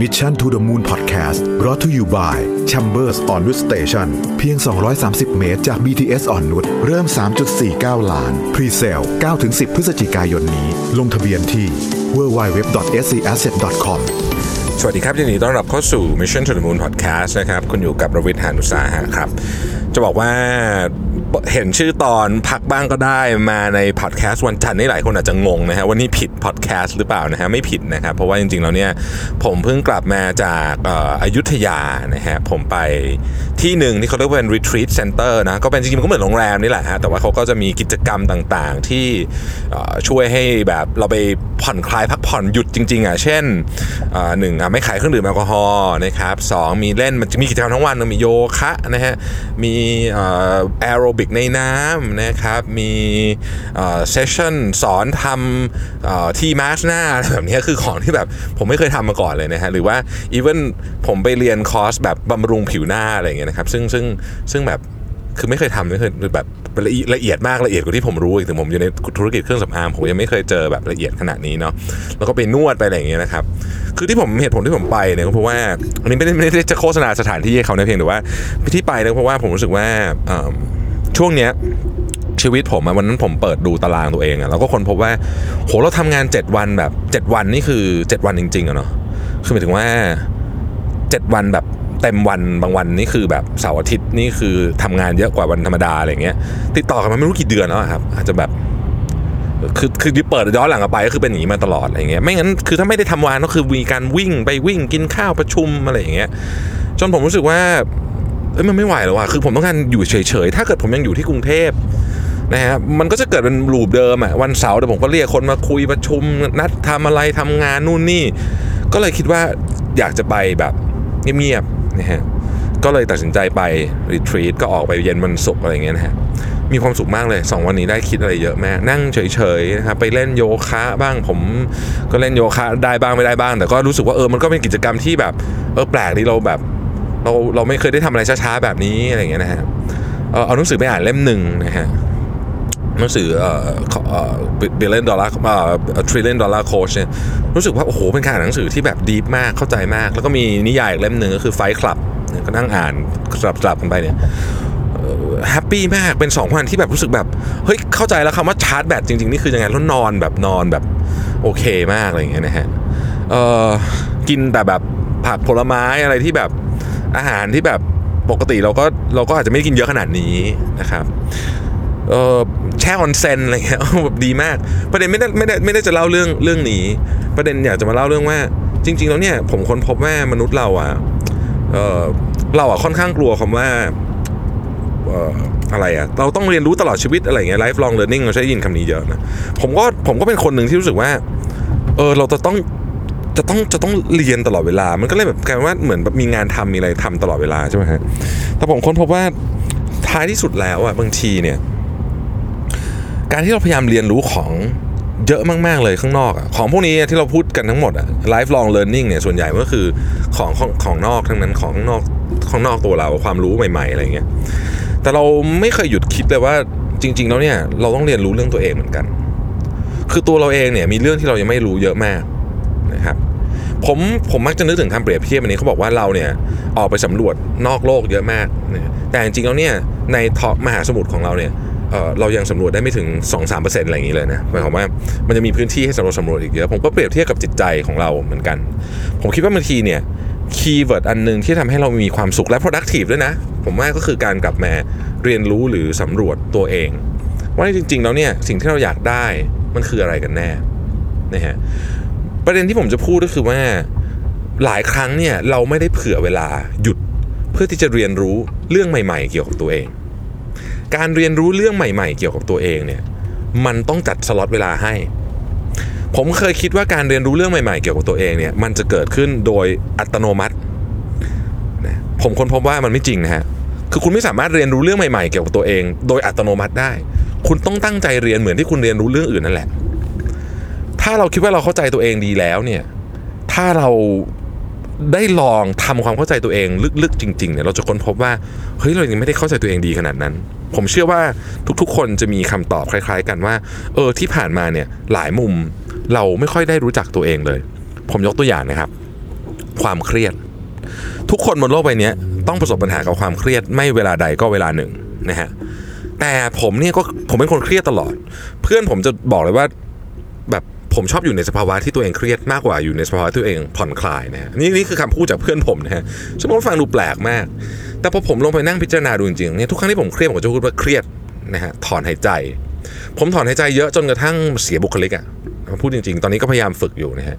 Mission to the Moon Podcast brought to you by Chambers On-Nut Station เพียง 230 เมตรจาก BTS อ่อนนุชเริ่ม 3.49 ล้าน presale 9-10 พฤศจิกายนนี้ ลงทะเบียนที่ www.scasset.com สวัสดีครับยินดีต้อนรับเข้าสู่ Mission to the Moon Podcast นะครับ คุณอยู่กับรวิทยานุสาหะครับ จะบอกว่า เห็นชื่อตอนพักบ้างก็ได้มาในพอดแคสต์วันจันทร์นี่หลายคนอาจจะงงนะฮะว่านี่ผิดพอดแคสต์หรือเปล่านะฮะไม่ผิดนะครับเพราะว่าจริงๆแล้วเนี่ยผมเพิ่งกลับมาจากอ่ออยุธยานะฮะผมไปที่หนึ่งที่เขาเรียกว่าเป็น retreat center นะก็เป็นจริงๆมันก็เหมือนโรงแรมนี่แหละฮะแต่ว่าเขาก็จะมีกิจกรรมต่างๆ ที่ช่วยให้แบบเราไปผ่อนคลายพักผ่อนหยุดจริงๆอะเช่นหนึ่งอะไม่ขายเครื่องดื่มแอลกอฮอล์นะครับสองมีเล่นมันจะมีกิจกรรมทั้งวันมีโยคะนะฮะมีแอโรบิกในน้ำนะครับ มี sessionสอนทำที่มาสหน้าอะไรแบบนี้คือของที่แบบผมไม่เคยทำมาก่อนเลยนะฮะหรือว่าอีเวนผมไปเรียนคอร์สแบบบำรุงผิวหน้าอะไรอย่างเงี้ยนะครับซึ่งซึ่งซึ่งแบบคือไม่เคยทำไม่เคยแบบละเอียดละเอียดมากละเอียดกว่าที่ผมรู้อีกถึงผมอยู่ในธุรกิจเครื่องสำอางผมยังไม่เคยเจอแบบละเอียดขนาดนี้เนาะแล้วก็ไปนวดไปอะไรอย่างเงี้ยนะครับคือที่ผมเหตุผลที่ผมไปเนี่ยก็เพราะว่าอันนี้ไม่ได้ไม่ได้จะโฆษณาสถานที่ให้เขานะเพียงแต่ว่าที่ไปเนี่ยเพราะว่าผมรู้สึกว่า ช่วงเนี้ยชีวิตผมอะวันนั้นผมเปิดดูตารางตัวเองอะแล้วก็คนพบว่าโหเราทำงาน 7 วันแบบ 7 วันนี่คือ 7 วันจริงๆอะเนาะคือหมายถึงว่า 7 วันแบบเต็มวันบางวันนี่คือแบบเสาร์อาทิตย์นี่คือทำงานเยอะกว่าวันธรรมดาอะไรเงี้ย ติดต่อกันมาไม่รู้กี่เดือนแล้วครับ อาจจะแบบคือคือเปิดย้อนหลังไปก็คือเป็นอย่างนี้มาตลอดอะไรเงี้ยไม่งั้นคือถ้าไม่ได้ทำวานก็คือมีการวิ่งไปวิ่งกินข้าวประชุมอะไรอย่างเงี้ยจนผมรู้สึกว่า เอ้ยมันไม่ไหวแล้วอะคือผมต้องการอยู่เฉยๆ ถ้าเกิดผมยังอยู่ที่กรุงเทพนะฮะมันก็จะเกิดเป็นรูปเดิมอะวันเสาร์เดี๋ยวผมก็เรียกคนมาคุยประชุมนัดทำอะไรทำงานนู่นนี่ ก็เลยคิดว่าอยากจะไปแบบเงียบๆนะฮะก็เลยตัดสินใจไปรีทรีตก็ออกไปเย็นวันศุกร์อะไรเงี้ยนะฮะมีความสุขมากเลย 2 วันนี้ได้คิดอะไรเยอะมาก นั่งเฉยๆนะครับไปเล่นโยคะบ้างผมก็เล่นโยคะได้บ้างไม่ได้บ้าง แต่ก็รู้สึกว่าเออมันก็เป็นกิจกรรมที่แบบเออแปลกที่เราแบบ เราเราไม่เคยได้ทำอะไรช้าๆแบบนี้อะไรเงี้ยนะฮะเอาหนังสือไปอ่านเล่มหนึ่งนะฮะหนังสือเอ่อ Billion Dollar เอ่อ Trillion Dollar Coach เนี่ยรู้สึกว่า โอ้โห เป็นการอ่านหนังสือที่แบบดีมากเข้าใจมาก แล้วก็มีนิยายอีกเล่มหนึ่งก็คือ Fight Club ก็นั่งอ่านสลับสลับกันไปเนี่ย happy มากเป็นสองวันที่แบบรู้สึกแบบ เฮ้ย เข้าใจแล้วคำว่าชาร์จแบตจริง ๆ นี่คือยังไงแล้วนอนแบบนอนแบบ โอเคมากอะไรอย่างเงี้ยนะฮะเออกินแต่แบบผักผลไม้อะไรที่แบบ อาหารที่แบบปกติเราก็เราก็อาจจะไม่กินเยอะขนาดนี้นะครับเออแช่ออนเซนอะไรเงี้ยแบบดีมาก ประเด็นไม่ได้ไม่ได้ไม่ได้จะเล่าเรื่องเรื่องนี้ ประเด็นอยากจะมาเล่าเรื่องว่า จริง ๆ แล้วเนี่ยผมค้นพบว่ามนุษย์เราอะเออเราอะค่อนข้างกลัวคำว่าเอออะไรอะเราต้องเรียนรู้ตลอดชีวิตอะไรเงี้ย life long learning เราใช้ยินคำนี้เยอะนะผมก็ผมก็เป็นคนหนึ่งที่รู้สึกว่าเออเราจะต้อง จะต้องจะต้องเรียนตลอดเวลา มันก็เลยแบบกลายว่าเหมือนแบบมีงานทำมีอะไรทำตลอดเวลาใช่ไหมฮะแต่ผมค้นพบว่าท้ายที่สุดแล้วอะบางทีเนี่ย การที่เราพยายามเรียนรู้ของเยอะมาก ๆ เลยข้างนอกอะของพวกนี้ที่เราพูดกันทั้งหมดอะ life long learning เนี่ยส่วนใหญ่ก็คือของของของนอกทั้งนั้นของนอกของนอกตัวเราความรู้ใหม่ ๆ อะไรเงี้ยแต่เราไม่เคยหยุดคิดเลยว่าจริง ๆ แล้วเนี่ยเราต้องเรียนรู้เรื่องตัวเองเหมือนกัน คือตัวเราเองเนี่ยมีเรื่องที่เรายังไม่รู้เยอะมากนะครับ ผมผมมักจะนึกถึงคำเปรียบเทียบอันนี้เขาบอกว่าเราเนี่ยออกไปสำรวจนอกโลกเยอะมาก แต่จริงๆแล้วเนี่ยในท็อปมหาสมุทรของเราเนี่ยเรายังสำรวจได้ไม่ถึง 2-3%อะไรอย่างนี้เลยนะหมายความว่ามันจะมีพื้นที่ให้สำรวจสำรวจอีกเยอะผมก็เปรียบเทียบกับจิตใจของเราเหมือนกัน ผมคิดว่าบางทีเนี่ย keyword อันหนึ่งที่ทำให้เรามีความสุขและ productive ด้วยนะ ผมว่าก็คือการกลับมาเรียนรู้หรือสำรวจตัวเอง ว่าจริงๆแล้วเนี่ยสิ่งที่เราอยากได้มันคืออะไรกันแน่นะฮะ ประเด็นที่ผมจะพูดก็คือว่าหลายครั้งเนี่ยเราไม่ได้เผื่อเวลาหยุดเพื่อที่จะเรียนรู้เรื่องใหม่ ๆ เกี่ยวกับตัวเอง การเรียนรู้เรื่องใหม่ ๆ เกี่ยวกับตัวเองเนี่ยมันต้องจัดสล็อตเวลาให้ ผมเคยคิดว่าการเรียนรู้เรื่องใหม่ๆ เกี่ยวกับตัวเองเนี่ยมันจะเกิดขึ้นโดยอัตโนมัตินะผมค้นพบว่ามันไม่จริงนะฮะคือคุณไม่สามารถเรียนรู้เรื่องใหม่ๆ เกี่ยวกับตัวเอง โดยอัตโนมัติได้ คุณต้องตั้งใจเรียนเหมือนที่คุณเรียนรู้เรื่องอื่นนั่นแหละ ถ้าเราคิดว่าเราเข้าใจตัวเองดีแล้วเนี่ย ถ้าเราได้ลองทำความเข้าใจตัวเองลึกๆ จริงๆเนี่ยเราจะค้นพบว่าเฮ้ยเรายังไม่ได้เข้าใจตัวเองดีขนาดนั้น ผมเชื่อว่าทุกๆ คนจะมีคำตอบคล้าย ๆ กันว่า เออที่ผ่านมาเนี่ยหลายมุมเราไม่ค่อยได้รู้จักตัวเองเลย ผมยกตัวอย่างนะครับ ความเครียด ทุกคนบนโลกใบนี้ต้องประสบปัญหากับความเครียดไม่เวลาใดก็เวลาหนึ่งนะฮะแต่ผมเนี่ยก็ผมเป็นคนเครียดตลอด เพื่อนผมจะบอกเลยว่าแบบ ผมชอบอยู่ในสภาวะที่ตัวเองเครียดมากกว่าอยู่ในสภาวะตัวเองผ่อนคลายนะฮะนี่นี่คือคำพูดจากเพื่อนผมนะฮะซึ่งผมฟังดูแปลกมาก แต่พอผมลงไปนั่งพิจารณาดูจริงๆเนี่ยทุกครั้งที่ผมเครียดผมจะพูดว่าเครียดนะฮะถอนหายใจ ผมถอนหายใจเยอะจนกระทั่งเสียบุคลิกอะพูดจริง ๆ ตอนนี้ก็พยายามฝึกอยู่นะฮะ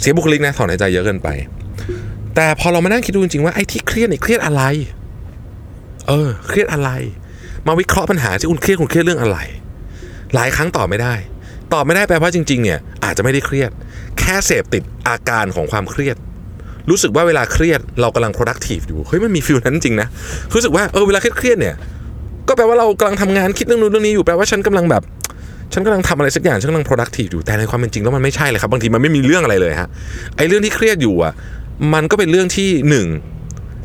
เสียบุคลิกนะถอนหายใจเยอะเกินไป แต่พอเรามานั่งคิดดูจริงๆว่าไอ้ที่เครียดเนี่ยเครียดอะไร เออ เครียดอะไร มาวิเคราะห์ปัญหาที่คุณเครียดคุณเครียดเรื่องอะไร หลายครั้งตอบไม่ได้ ตอบไม่ได้แปลว่าจริง ๆ เนี่ยอาจจะไม่ได้เครียด แค่เสพติดอาการของความเครียด รู้สึกว่าเวลาเครียดเรากำลัง productive อยู่เฮ้ยมันมีฟิลนั้นจริงนะรู้สึกว่าเออเวลาเครียดเนี่ยก็แปลว่าเรากำลังทำงานคิดเรื่องนู้นเรื่องนี้อยู่แปลว่าฉันกำลังแบบ ฉันกำลังทำอะไรสักอย่างฉันกำลัง productive อยู่แต่ในความเป็นจริงแล้วมันไม่ใช่เลยครับบางทีมันไม่มีเรื่องอะไรเลยฮะไอ้เรื่องที่เครียดอยู่อะมันก็เป็นเรื่องที่หนึ่ง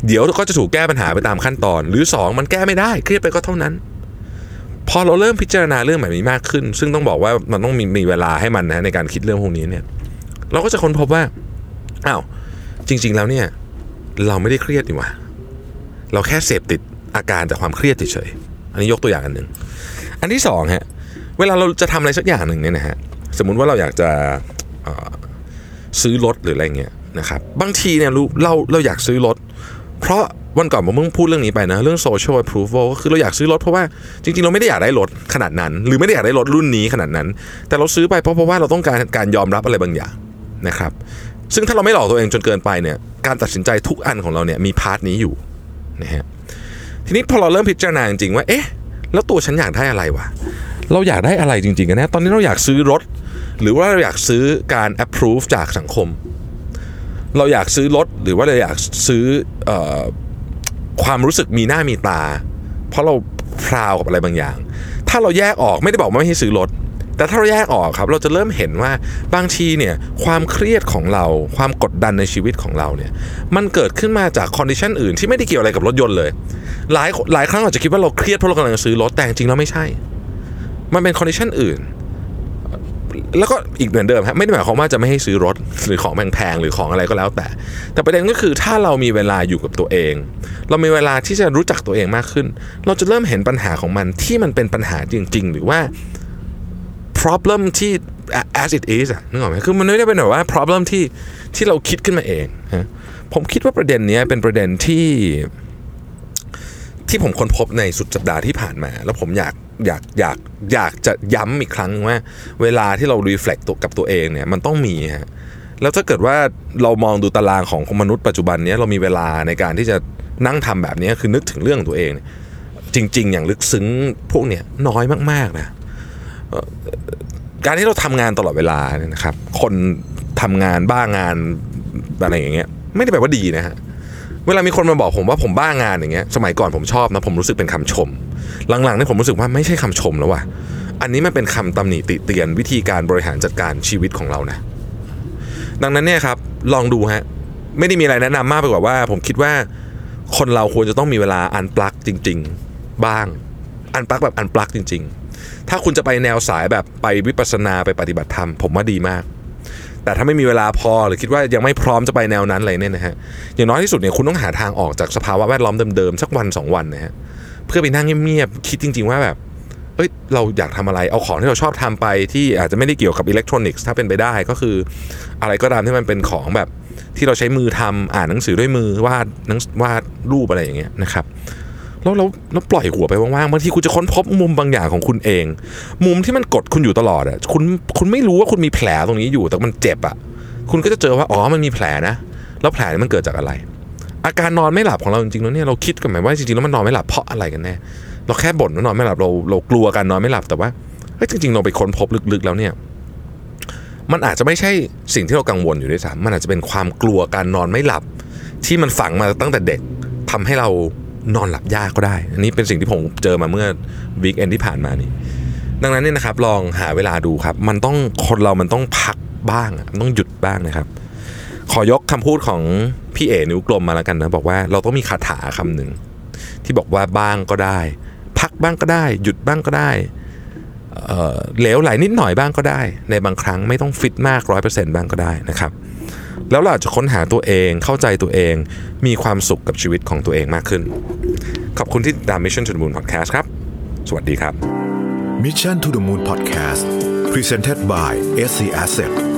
เดี๋ยวก็จะถูกแก้ปัญหาไปตามขั้นตอน หรือสองมันแก้ไม่ได้เครียดไปก็เท่านั้น พอเราเริ่มพิจารณาเรื่องแบบนี้มากขึ้น ซึ่งต้องบอกว่ามันต้องมีมีเวลาให้มันนะในการคิดเรื่องพวกนี้เนี่ยเราก็จะค้นพบว่าอ้าวจริง ๆ แล้วเนี่ยเราไม่ได้เครียดนี่หว่าเราแค่เสพติดอาการจากความเครียดเฉยๆอันนี้ยกตัวอย่างอันหนึ่งอันที่สองฮะเวลาเราจะทำอะไรสักอย่างหนึ่งเนี่ยนะฮะสมมุติว่าเราอยากจะซื้อรถหรืออะไรเงี้ยนะครับบางทีเนี่ยรู้เราเราอยากซื้อรถเพราะ วันก่อนผมเพิ่งพูดเรื่องนี้ไปนะ เรื่อง social approval ก็คือเราอยากซื้อรถเพราะว่าจริงๆ เราไม่ได้อยากได้รถขนาดนั้น หรือไม่ได้อยากได้รถรุ่นนี้ขนาดนั้น แต่เราซื้อไปเพราะเพราะว่าเราต้องการการยอมรับอะไรบางอย่างนะครับ ซึ่งถ้าเราไม่หลอกตัวเองจนเกินไปเนี่ยการตัดสินใจทุกอันของเราเนี่ยมีพาร์ทนี้อยู่นะฮะทีนี้พอเราเริ่มพิจารณาจริงๆว่าเอ๊ะแล้วตัวฉันอยากได้อะไรวะเราอยากได้อะไรจริงๆกันแน่ตอนนี้เราอยากซื้อรถ หรือว่าเราอยากซื้อการ approve จากสังคม เราอยากซื้อรถหรือว่าเราอยากซื้อเออ ความรู้สึกมีหน้ามีตา เพราะเรา proud กับอะไรบางอย่าง ถ้าเราแยกออกไม่ได้บอกว่าไม่ให้ซื้อรถแต่ถ้าเราแยกออกครับ เราจะเริ่มเห็นว่าบางทีเนี่ยความเครียดของเรา ความกดดันในชีวิตของเราเนี่ยมันเกิดขึ้นมาจาก condition อื่นที่ไม่ได้เกี่ยวอะไรกับรถยนต์เลย หลายหลายครั้งเราจะคิดว่าเราเครียดเพราะเรากำลังซื้อรถแต่จริงแล้วไม่ใช่ มันเป็น condition อื่น แล้วก็อีกเหมือนเดิมครับไม่ได้หมายความว่าจะไม่ให้ซื้อรถหรือของแพงๆหรือของอะไรก็แล้วแต่ แต่ประเด็นก็คือถ้าเรามีเวลาอยู่กับตัวเอง เรามีเวลาที่จะรู้จักตัวเองมากขึ้น เราจะเริ่มเห็นปัญหาของมันที่มันเป็นปัญหาจริง ๆ หรือว่า problem ที่ as it is อะนึกออกไหมคือมันไม่ได้เป็นแบบว่า problem ที่ที่เราคิดขึ้นมาเองฮะผมคิดว่าประเด็นนี้เป็นประเด็นที่ที่ผมค้นพบในสุดสัปดาห์ที่ผ่านมา แล้วผมอยาก อยากอยากอยากจะย้ำอีกครั้งว่า เวลาที่เรา reflect ตัวกับตัวเองเนี่ยมันต้องมีฮะแล้วถ้าเกิดว่าเรามองดูตารางของมนุษย์ปัจจุบันเนี้ยเรามีเวลาในการที่จะนั่งทำแบบนี้คือนึกถึงเรื่องของตัวเอง จริง ๆ อย่างลึกซึ้งพวกเนี้ยน้อยมากๆนะการที่เราทำงานตลอดเวลาเนี่ยนะครับ คนทำงานบ้างานอะไรอย่างเงี้ยไม่ได้แปลว่าดีนะฮะ เวลามีคนมาบอกผมว่าผมบ้างานอย่างเงี้ยสมัยก่อนผมชอบนะผมรู้สึกเป็นคำชม หลังๆเนี่ยผมรู้สึกว่าไม่ใช่คำชมแล้วว่ะอันนี้มันเป็นคำตำหนิติเตียนวิธีการบริหารจัดการชีวิตของเรานะดังนั้นเนี่ยครับลองดูฮะไม่ได้มีอะไรแนะนำมากไปกว่าว่า ผมคิดว่าคนเราควรจะต้องมีเวลาอันปลักจริง ๆ บ้าง อันปลักแบบอันปลักจริง ๆ ถ้าคุณจะไปแนวสายแบบไปวิปัสสนาไปปฏิบัติธรรมผมว่าดีมาก แต่ถ้าไม่มีเวลาพอหรือคิดว่ายังไม่พร้อมจะไปแนวนั้นเลยเนี่ยนะฮะอย่างน้อยที่สุดเนี่ยคุณต้องหาทางออกจากสภาวะแวดล้อมเดิมๆสักวันสองวันนะฮะเพื่อไปนั่งเงียบๆคิดจริง ๆ ว่าแบบเอ้ยเราอยากทำอะไรเอาของที่เราชอบทำไปที่อาจจะไม่ได้เกี่ยวกับอิเล็กทรอนิกส์ถ้าเป็นไปได้ก็คืออะไรก็ตามที่มันเป็นของแบบที่เราใช้มือทำอ่านหนังสือด้วยมือวาดหนังวาดรูปอะไรอย่างเงี้ยนะครับ แล้วเราเราปล่อยหัวไปว่างๆบางทีคุณจะค้นพบมุมบางอย่างของคุณเอง มุมที่มันกดคุณอยู่ตลอดอะคุณคุณไม่รู้ว่าคุณมีแผลตรงนี้อยู่แต่มันเจ็บอะคุณก็จะเจอว่าอ๋อมันมีแผลนะ แล้วแผลนี้มันเกิดจากอะไร อาการนอนไม่หลับของเราจริงๆแล้วเนี่ยเราคิดกันไหมว่าจริงๆแล้วมันนอนไม่หลับเพราะอะไรกันแน่เราแค่บ่นว่านอนไม่หลับเราเรากลัวการนอนไม่หลับแต่ว่าเฮ้ยจริงๆเราไปค้นพบลึกๆแล้วเนี่ยมันอาจจะไม่ใช่สิ่งที่เรากังวลอยู่ด้วยซ้ำมันอาจจะเป็นความกลัวการนอนไม่หลับ ที่มันฝังมาตั้งแต่เด็กทำให้เรา นอนหลับยากก็ได้ อันนี้เป็นสิ่งที่ผมเจอมาเมื่อวีคเอนที่ผ่านมานี่ ดังนั้นเนี่ยนะครับลองหาเวลาดูครับ มันต้องคนเรามันต้องพักบ้างมันต้องหยุดบ้างนะครับ ขอยกคำพูดของพี่เอ๋นิ้วกลมมาแล้วกันนะบอกว่าเราต้องมีคาถาคำหนึ่งที่บอกว่าบ้างก็ได้ พักบ้างก็ได้ หยุดบ้างก็ได้เอ่อเหลวไหลนิดหน่อยบ้างก็ได้ ในบางครั้งไม่ต้องฟิตมากร้อยเปอร์เซ็นต์บ้างก็ได้นะครับ แล้วเราจจะค้นหาตัวเองเข้าใจตัวเอง มีความสุขกับชีวิตของตัวเองมากขึ้น ขอบคุณที่ติดตาม Mission to the Moon Podcast ครับ สวัสดีครับ Mission to the Moon Podcast Presented by SC Asset